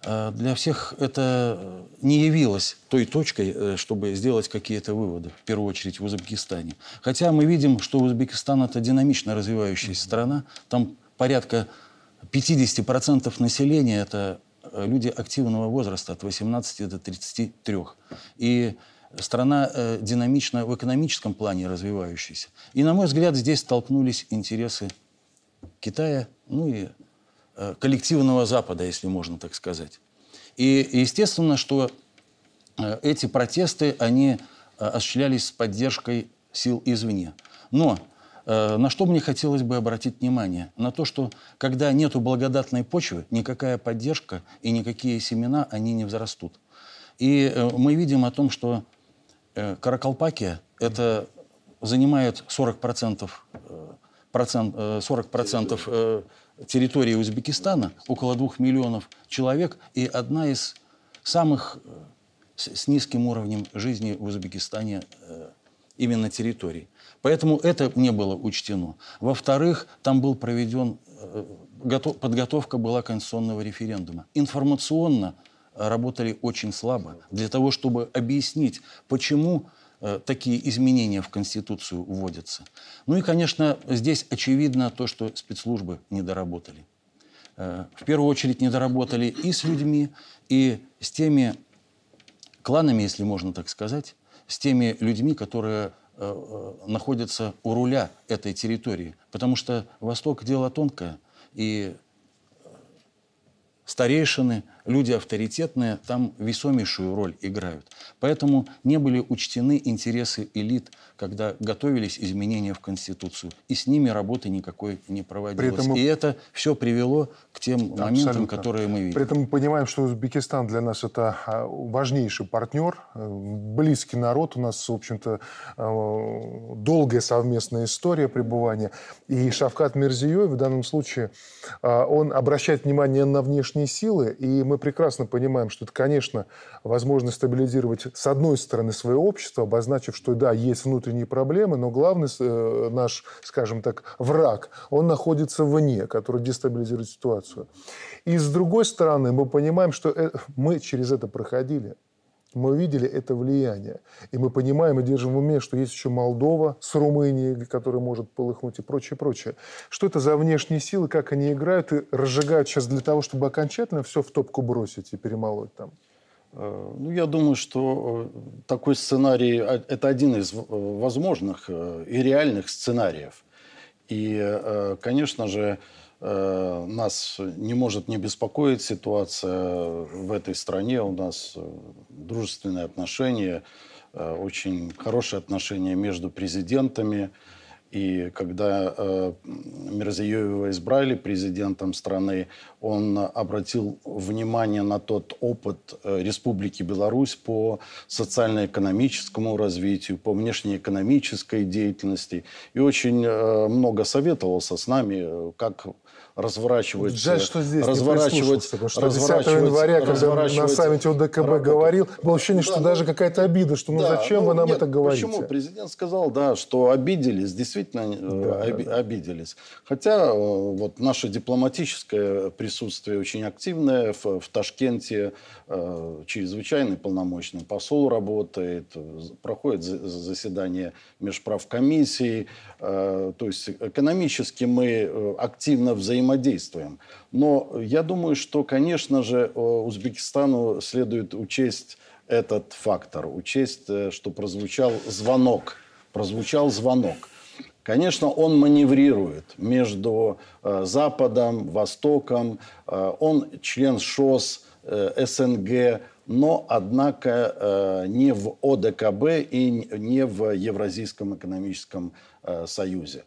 а, для всех это не явилось той точкой, э, чтобы сделать какие-то выводы, в первую очередь в Узбекистане. Хотя мы видим, что Узбекистан – это динамично развивающаяся страна. Там порядка 50% населения – это э, люди активного возраста от 18 до 33. И страна э, динамично в экономическом плане развивающаяся. И, на мой взгляд, здесь столкнулись интересы Китая, ну и Э, коллективного Запада, если можно так сказать. И естественно, что э, эти протесты, они э, осуществлялись с поддержкой сил извне. Но на что мне хотелось бы обратить внимание? На то, что когда нет благодатной почвы, никакая поддержка и никакие семена, они не взрастут. И мы видим о том, что Каракалпакия это занимает 40%, процент, 40% территории Узбекистана, около двух миллионов человек, и одна из самых э, с низким уровнем жизни в Узбекистане э, именно территорий. Поэтому это не было учтено. Во-вторых, там был проведен подготовка была конституционного референдума. Информационно работали очень слабо для того, чтобы объяснить, почему э, такие изменения в Конституцию вводятся. Ну и, конечно, здесь очевидно то, что спецслужбы не доработали. Э, в первую очередь не доработали и с людьми, и с теми кланами, если можно так сказать, с теми людьми, которые э, находятся у руля этой территории. Потому что Восток – дело тонкое, и старейшины, люди авторитетные там весомейшую роль играют. Поэтому не были учтены интересы элит, когда готовились изменения в Конституцию. И с ними работы никакой не проводилось. При этом. И это все привело к тем Абсолютно. моментам, которые мы видим. При этом мы понимаем, что Узбекистан для нас это а, важнейший партнер, э, близкий народ. У нас, в общем-то, э, долгая совместная история пребывания. И Шавкат Мирзиёев в данном случае, а, он обращает внимание на внешние силы, и мы прекрасно понимаем, что это, конечно, возможно стабилизировать с одной стороны свое общество, обозначив, что да, есть внутренние проблемы, но главный э, наш, скажем так, враг, он находится вне, который дестабилизирует ситуацию. И с другой стороны, мы понимаем, что э, мы через это проходили. Мы увидели это влияние. И мы понимаем и держим в уме, что есть еще Молдова с Румынией, которая может полыхнуть и прочее, прочее. Что это за внешние силы, как они играют и разжигают сейчас для того, чтобы окончательно все в топку бросить и перемолоть там? Э, ну, я думаю, что э, такой сценарий – это один из возможных и реальных сценариев. И, конечно же, Э, нас не может не беспокоить ситуация в этой стране. У нас э, дружественные отношения, э, очень хорошие отношения между президентами. И когда э, Мирзиёева избрали президентом страны, он обратил внимание на тот опыт э, Республики Беларусь по социально-экономическому развитию, по внешнеэкономической деятельности. И очень э, много советовался с нами, как разворачивать... Жаль, что здесь разворачивать, потому что 10 января, когда на саммите ОДКБ работу. говорил, было ощущение, что да, даже ну, какая-то обида, что ну да, зачем ну, вы нам нет, это говорите? Почему? Президент сказал, да, что обиделись, действительно э, да, да. обиделись. Хотя э, вот наше дипломатическое присутствие очень активное в, в Ташкенте, э, чрезвычайный полномочный посол работает, проходит заседание межправкомиссии, то есть экономически мы активно взаимодействуем взаимодействуем. Но я думаю, что, конечно же, Узбекистану следует учесть этот фактор, учесть, э, что прозвучал звонок. Прозвучал звонок. Конечно, он маневрирует между э, Западом, Востоком. Э, он член ШОС, СНГ, но, однако, не в ОДКБ и не в Евразийском экономическом союзе.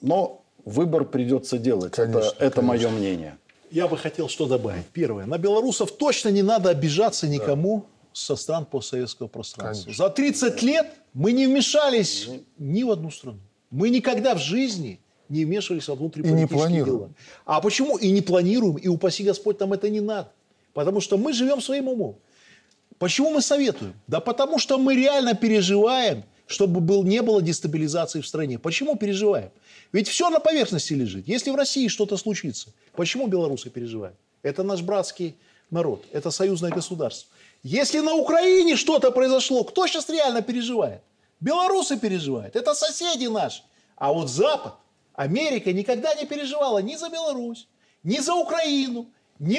Но выбор придется делать. Конечно, это, это мое мнение. Я бы хотел что добавить. Первое. На белорусов точно не надо обижаться никому да. со стран постсоветского пространства. Конечно. За 30 лет мы не вмешались ни в одну страну. Мы никогда в жизни не вмешивались во внутриполитические дела. А почему? И не планируем, и упаси Господь, нам это не надо. Потому что мы живем своим умом. Почему мы советуем? Да потому что мы реально переживаем, чтобы был, не было дестабилизации в стране. Почему переживаем? Ведь все на поверхности лежит. Если в России что-то случится, почему белорусы переживают? Это наш братский народ, это союзное государство. Если на Украине что-то произошло, кто сейчас реально переживает? Белорусы переживают, это соседи наши. А вот Запад, Америка никогда не переживала ни за Беларусь, ни за Украину, ни,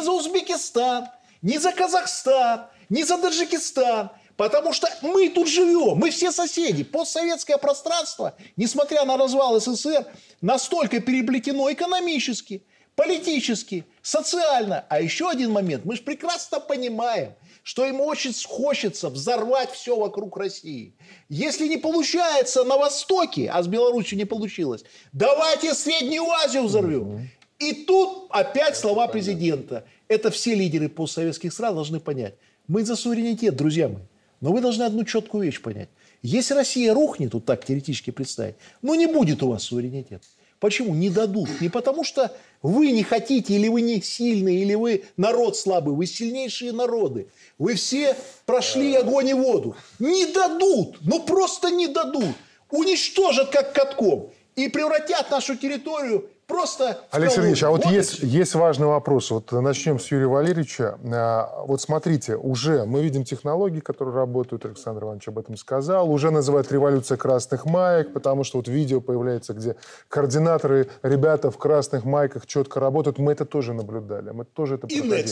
за Узбекистан, ни за Казахстан, ни за Таджикистан. Потому что мы тут живем, мы все соседи. Постсоветское пространство, несмотря на развал СССР, настолько переплетено экономически, политически, социально. А еще один момент. Мы же прекрасно понимаем, что ему очень хочется взорвать все вокруг России. Если не получается на Востоке, а с Беларусью не получилось, давайте Среднюю Азию взорвем. И тут опять слова президента. Это все лидеры постсоветских стран должны понять. Мы за суверенитет, друзья мои. Но вы должны одну четкую вещь понять. Если Россия рухнет, вот так теоретически представить, ну не будет у вас суверенитета. Почему? Не дадут. Не потому что вы не хотите, или вы не сильные, или вы народ слабый. Вы сильнейшие народы. Вы все прошли огонь и воду. Не дадут. Ну просто не дадут. Уничтожат как катком. и превратят нашу территорию просто Алексей Сергеевич, а вот колонию. есть, есть важный вопрос. Вот начнем с Юрия Валерьевича. А, Вот смотрите, уже мы видим технологии, которые работают, Александр Иванович об этом сказал. Уже называют революция красных маек, потому что вот видео появляется, где координаторы, ребята в красных майках четко работают. Мы это тоже наблюдали, мы тоже это И проходили.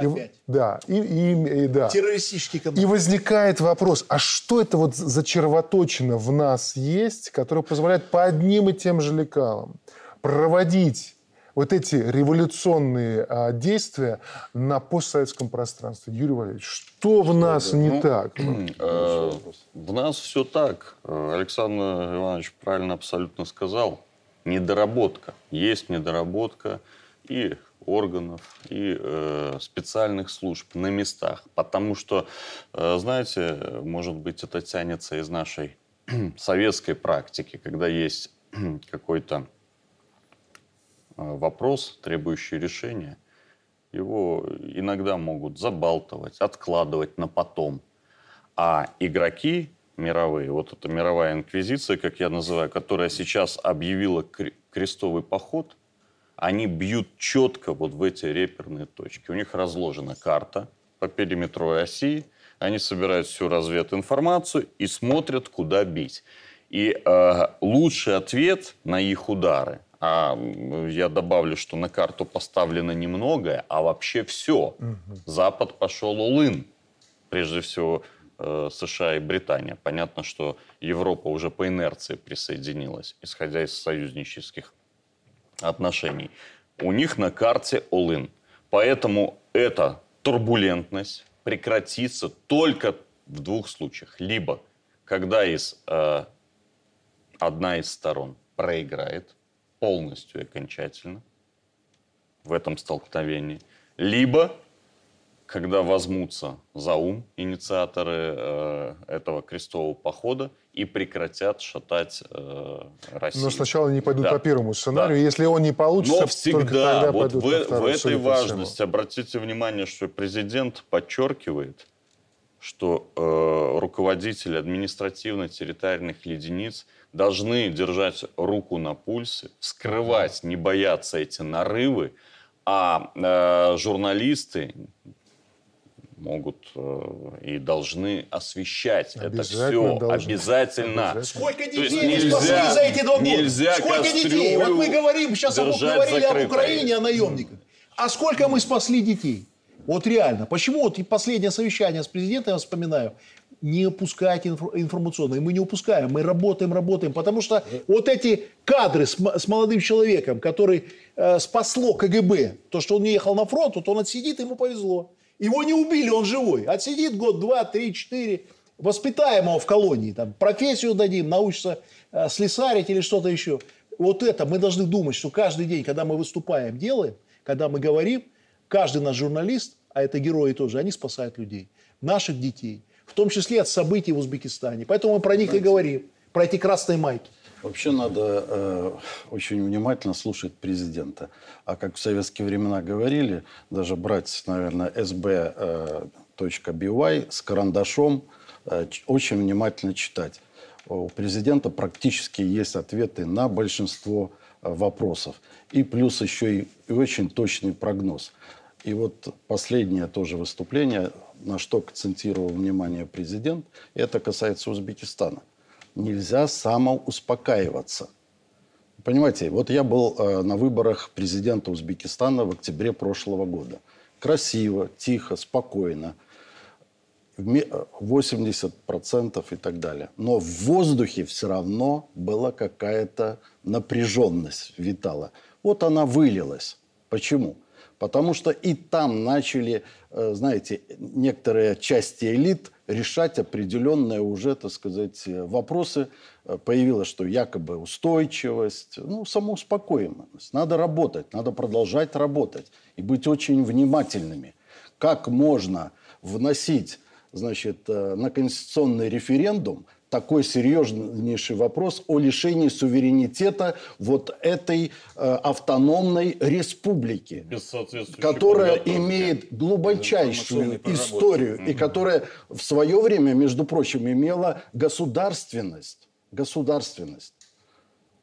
И опять. да, и, и- и да. Террористический канал. И возникает вопрос, а что это вот за червоточина в нас есть, которая позволяет по одним и тем же лекалам проводить вот эти революционные а, действия на постсоветском пространстве? Юрий Валерьевич, что в нас не Ну, так? Э, В нас все так. Александр Иванович правильно абсолютно сказал. Недоработка. Есть недоработка и органов, и э, специальных служб на местах. Потому что, э, знаете, может быть, это тянется из нашей советской практики, когда есть какой-то вопрос, требующий решения, его иногда могут забалтывать, откладывать на потом. А игроки мировые, вот эта мировая инквизиция, как я называю, которая сейчас объявила кре- крестовый поход, они бьют четко вот в эти реперные точки. У них разложена карта по периметру оси, они собирают всю развединформацию и смотрят, куда бить. И э, лучший ответ на их удары, а я добавлю, что на карту поставлено немногое, а вообще все. Запад пошел улын прежде всего э, США и Британия. Понятно, что Европа уже по инерции присоединилась, исходя из союзнических отношений. У них на карте all Поэтому эта турбулентность прекратится только в двух случаях. Либо когда из, э, одна из сторон проиграет полностью и окончательно в этом столкновении, либо когда возьмутся за ум инициаторы э, этого крестового похода и прекратят шатать э, Россию. Но сначала они пойдут Да. по первому сценарию. Да. Если он не получится, Но всегда, тогда вот пойдут в, по в этой важности, обратите внимание, что президент подчеркивает, что э, руководители административно-территориальных единиц должны держать руку на пульсе, скрывать, не бояться эти нарывы, а э, журналисты могут э, и должны освещать это все должны. обязательно. Обязательно. Сколько То есть детей не спасли за эти два года? Нельзя Сколько детей? Вот мы говорим, сейчас говорили закрытой. об Украине, о наемниках. А сколько мы спасли детей? Вот реально. Почему вот и последнее совещание с президентом, я вспоминаю, не упускайте инфо- информационное. Мы не упускаем, мы работаем, работаем. Потому что вот эти кадры с, с молодым человеком, который э, спасло КГБ, то, что он не ехал на фронт, вот он отсидит, ему повезло. Его не убили, он живой. Отсидит год, два, три, четыре. Воспитаем его в колонии. Там, профессию дадим, научится э, слесарить или что-то еще. Вот это мы должны думать, что каждый день, когда мы выступаем, делаем, когда мы говорим, каждый наш журналист, а это герои тоже, они спасают людей, наших детей, в том числе от событий в Узбекистане. Поэтому мы про них и говорим, про эти красные майки. Вообще надо э, очень внимательно слушать президента. А как в советские времена говорили, даже брать, наверное, sb.by с карандашом, э, очень внимательно читать. У президента практически есть ответы на большинство э, вопросов. И плюс еще и, и очень точный прогноз. И вот последнее тоже выступление, на что акцентировал внимание президент, это касается Узбекистана. Нельзя самоуспокаиваться. Понимаете, вот я был э, на выборах президента Узбекистана в октябре прошлого года. Красиво, тихо, спокойно. В ме- э, 80% и так далее. Но в воздухе все равно была какая-то напряженность витала. Вот она вылилась. Почему? Потому что и там начали, э, знаете, некоторые части элит решать определенные уже, так сказать, э, вопросы. Э, Появилось, что якобы устойчивость, ну, самоуспокоенность. Надо работать, надо продолжать работать и быть очень внимательными. Как можно вносить, значит, на конституционный референдум такой серьезнейший вопрос о лишении суверенитета вот этой э, автономной республики, которая имеет глубочайшую историю и которая в свое время, между прочим, имела государственность. Государственность.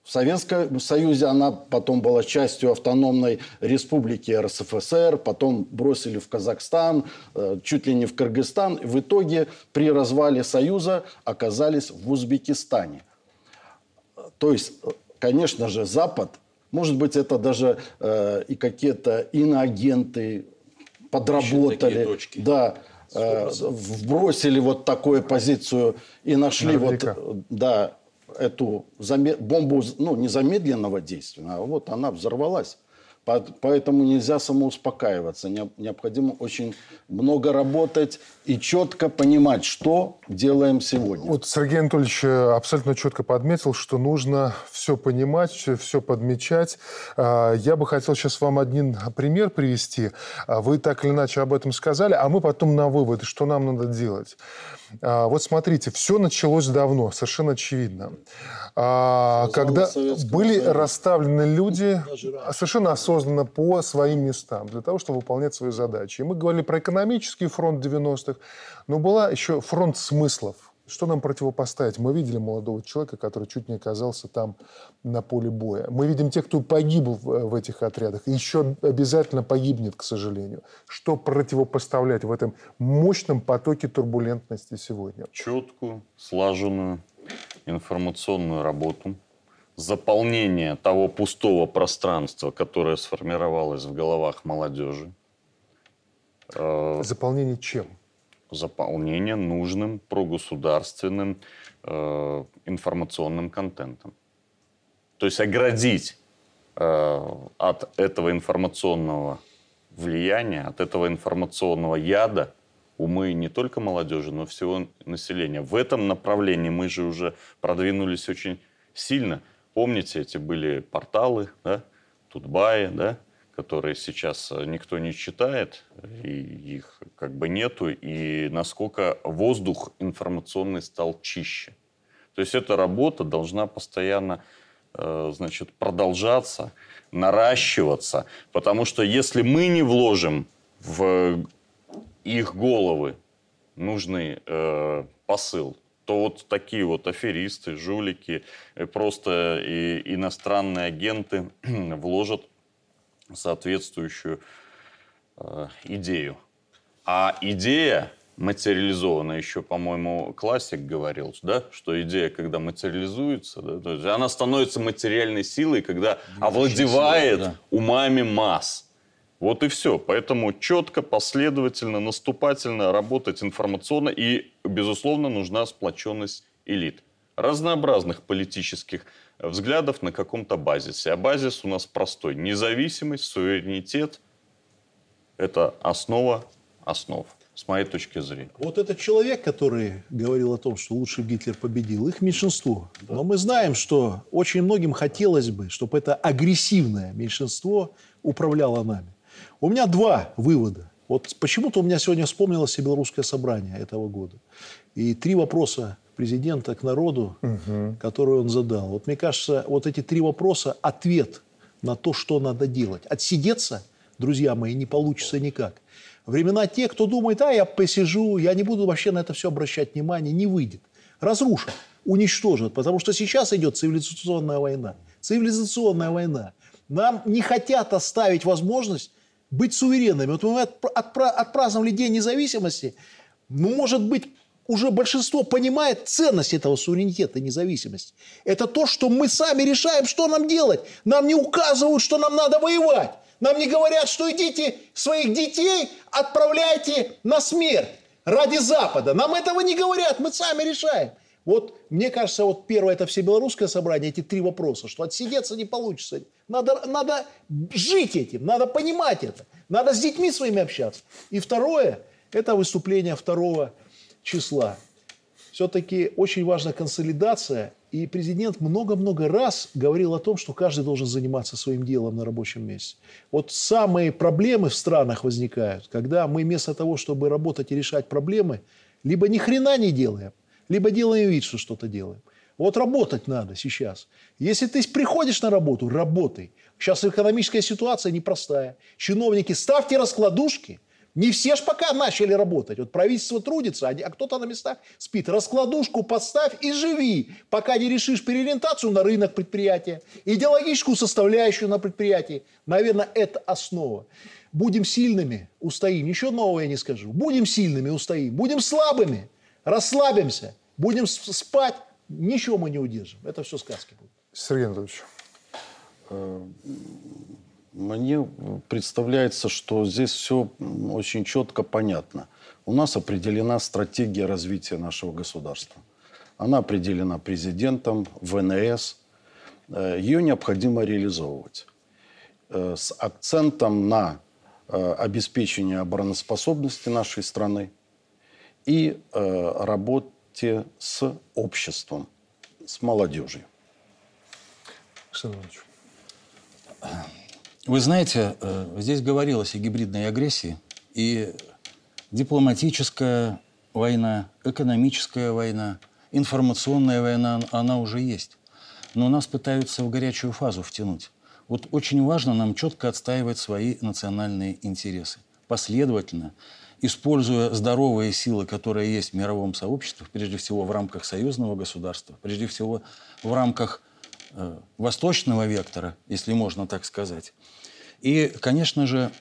В Советском Союзе она потом была частью автономной республики РСФСР, потом бросили в Казахстан, э, чуть ли не в Кыргызстан. В итоге при развале Союза оказались в Узбекистане. То есть, конечно же, Запад, может быть, это даже э, и какие-то иноагенты подработали. точки. Да, э, вбросили вот такую позицию и нашли Наверняка. вот, э, да, эту бомбу, ну, не замедленного действия, а вот она взорвалась. По- Поэтому нельзя самоуспокаиваться. Не- Необходимо очень много работать и четко понимать, что делаем сегодня. Вот Сергей Анатольевич э, абсолютно четко подметил, что нужно все понимать, все подмечать. А, Я бы хотел сейчас вам один пример привести. А, Вы так или иначе об этом сказали, а мы потом на выводы, что нам надо делать. А, Вот смотрите, все началось давно, совершенно очевидно. А, Когда были расставлены люди раньше. совершенно осознанно по своим местам для того, чтобы выполнять свои задачи. И мы говорили про экономический фронт 90-х, но была еще фронт смыслов. Что нам противопоставить? Мы видели молодого человека, который чуть не оказался там на поле боя. Мы видим тех, кто погиб в, в этих отрядах. И еще обязательно погибнет, к сожалению. Что противопоставлять в этом мощном потоке турбулентности сегодня? четкую, слаженную информационную работу, заполнение того пустого пространства, которое сформировалось в головах молодежи, э, Заполнение чем? Заполнение нужным прогосударственным э, информационным контентом. То есть оградить э, от этого информационного влияния, от этого информационного яда умы не только молодежи, но всего населения. В этом направлении мы же уже продвинулись очень сильно. Помните, эти были порталы, да, Тутбаи, да, которые сейчас э, никто не читает, и их как бы нету, и насколько воздух информационный стал чище. То есть эта работа должна постоянно э, значит, продолжаться, наращиваться, потому что если мы не вложим в их головы нужный э, посыл, то вот такие вот аферисты, жулики, э, просто и иностранные агенты вложат соответствующую э, идею. А идея материализована, еще, по-моему, классик говорил, да, что идея, когда материализуется, да, то есть она становится материальной силой, когда овладевает сила, да. умами масс. Вот и все. Поэтому четко, последовательно, наступательно работать информационно. И, безусловно, нужна сплоченность элит. Разнообразных политических взглядов на каком-то базисе. А базис у нас простой. Независимость, суверенитет – это основа основ, с моей точки зрения. Вот этот человек, который говорил о том, что лучше Гитлер победил, их меньшинство. Но мы знаем, что очень многим хотелось бы, чтобы это агрессивное меньшинство управляло нами. У меня два вывода. Вот почему-то у меня сегодня вспомнилось и белорусское собрание этого года. И три вопроса президента к народу, которые он задал. Вот мне кажется, вот эти три вопроса – ответ на то, что надо делать. Отсидеться, друзья мои, не получится никак. Времена те, кто думает, а я посижу, я не буду вообще на это все обращать внимание, не выйдет. Разрушат, уничтожат, потому что сейчас идет цивилизационная война. Цивилизационная война. Нам не хотят оставить возможность быть суверенными. Вот мы отпра- отпраздновали День независимости. Ну, может быть, уже большинство понимает ценность этого суверенитета и независимости. Это то, что мы сами решаем, что нам делать. Нам не указывают, что нам надо воевать. Нам не говорят, что идите своих детей отправляйте на смерть ради Запада. Нам этого не говорят, мы сами решаем. Вот мне кажется, вот первое это всебелорусское собрание, эти три вопроса, что отсидеться не получится. Надо, надо жить этим, надо понимать это, надо с детьми своими общаться. И второе, это выступление 2 числа. Все-таки очень важна консолидация, и президент много-много раз говорил о том, что каждый должен заниматься своим делом на рабочем месте. Вот самые проблемы в странах возникают, когда мы вместо того, чтобы работать и решать проблемы, либо ни хрена не делаем, либо делаем вид, что что-то делаем. Вот работать надо сейчас. Если ты приходишь на работу, работай. Сейчас экономическая ситуация непростая. Чиновники, ставьте раскладушки, Не все ж пока начали работать. Вот правительство трудится, а, кто-то на местах спит. Раскладушку поставь и живи, пока не решишь переориентацию на рынок предприятия, идеологическую составляющую на предприятии. Наверное, это основа. Будем сильными, устоим. Ничего нового я не скажу. Будем сильными, устоим. Будем слабыми, расслабимся. Будем спать, ничего мы не удержим. Это все сказки будут. Сергей Анатольевич. Мне представляется, что здесь все очень четко понятно. У нас определена стратегия развития нашего государства. Она определена президентом, ВНС. Э, Ее необходимо реализовывать э, с акцентом на э, обеспечение обороноспособности нашей страны и работе с обществом, с молодежью. Александр Иванович. Вы знаете, э, здесь говорилось о гибридной агрессии, и дипломатическая война, экономическая война, информационная война, она уже есть. Но нас пытаются в горячую фазу втянуть. Вот очень важно нам четко отстаивать свои национальные интересы. Последовательно, используя здоровые силы, которые есть в мировом сообществе, прежде всего в рамках союзного государства, прежде всего в рамках восточного вектора, если можно так сказать, и, конечно же,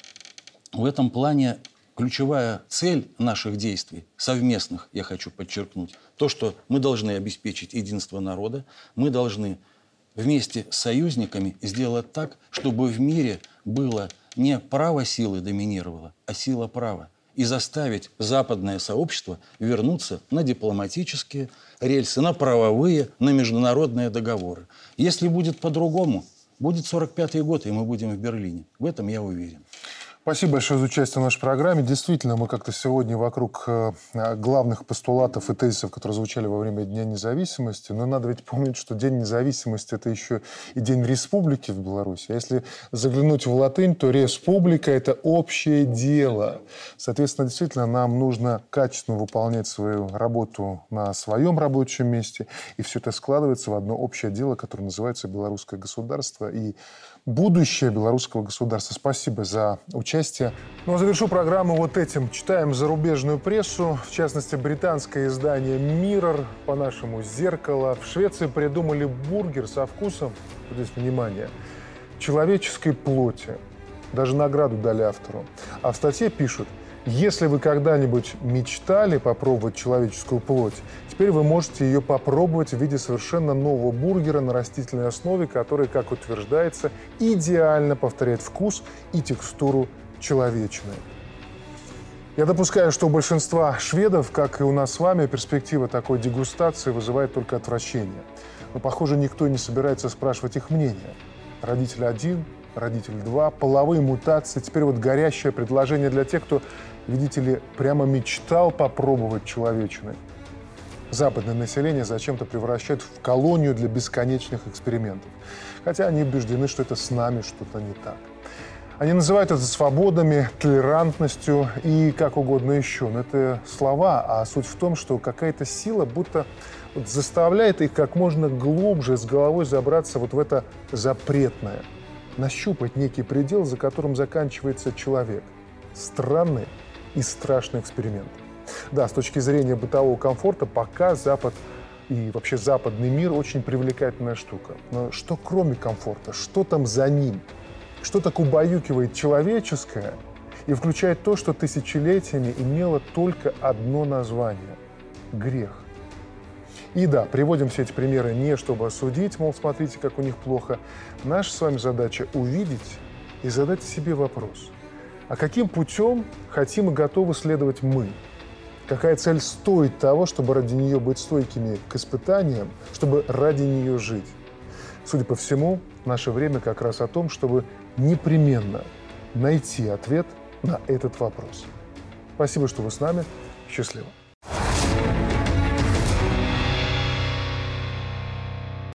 в этом плане ключевая цель наших действий, совместных, я хочу подчеркнуть, то, что мы должны обеспечить единство народа, мы должны вместе с союзниками сделать так, чтобы в мире было не право силы доминировало, а сила права. И заставить западное сообщество вернуться на дипломатические рельсы, на правовые, на международные договоры. Если будет по-другому, Будет 45-й год, и мы будем в Берлине. В этом я уверен. Спасибо большое за участие в нашей программе. Действительно, мы как-то сегодня вокруг э, главных постулатов и тезисов, которые звучали во время Дня независимости. Но надо ведь помнить, что День независимости – это еще и День республики в Беларуси. А если заглянуть в латынь, то республика – это общее дело. Соответственно, действительно, нам нужно качественно выполнять свою работу на своем рабочем месте. И все это складывается в одно общее дело, которое называется белорусское государство. И будущее белорусского государства. Спасибо за участие. Ну а завершу программу вот этим. Читаем зарубежную прессу, в частности, британское издание Mirror, по-нашему «Зеркало». В Швеции придумали бургер со вкусом, здесь внимание, человеческой плоти. Даже награду дали автору. А в статье пишут, если вы когда-нибудь мечтали попробовать человеческую плоть, Теперь вы можете ее попробовать в виде совершенно нового бургера на растительной основе, который, как утверждается, идеально повторяет вкус и текстуру человечины. Я допускаю, что у большинства шведов, как и у нас с вами, перспектива такой дегустации вызывает только отвращение. Но, похоже, никто не собирается спрашивать их мнение. Родитель один, родитель два, половые мутации. Теперь вот горящее предложение для тех, кто, видите ли, прямо мечтал попробовать человечины – западное население зачем-то превращают в колонию для бесконечных экспериментов. Хотя они убеждены, что это с нами что-то не так. Они называют это свободами, толерантностью и как угодно еще. Но это слова, а суть в том, что какая-то сила будто вот заставляет их как можно глубже с головой забраться вот в это запретное. Нащупать некий предел, за которым заканчивается человек. Странный и страшный эксперимент. Да, с точки зрения бытового комфорта пока Запад и вообще западный мир очень привлекательная штука. Но что кроме комфорта? Что там за ним? Что так убаюкивает человеческое и включает то, что тысячелетиями имело только одно название – грех. И да, приводим все эти примеры не чтобы осудить, мол, смотрите, как у них плохо. Наша с вами задача увидеть и задать себе вопрос. А каким путем хотим и готовы следовать мы – Какая цель стоит того, чтобы ради нее быть стойкими к испытаниям, чтобы ради нее жить? Судя по всему, наше время как раз о том, чтобы непременно найти ответ на этот вопрос. Спасибо, что вы с нами. Счастливо.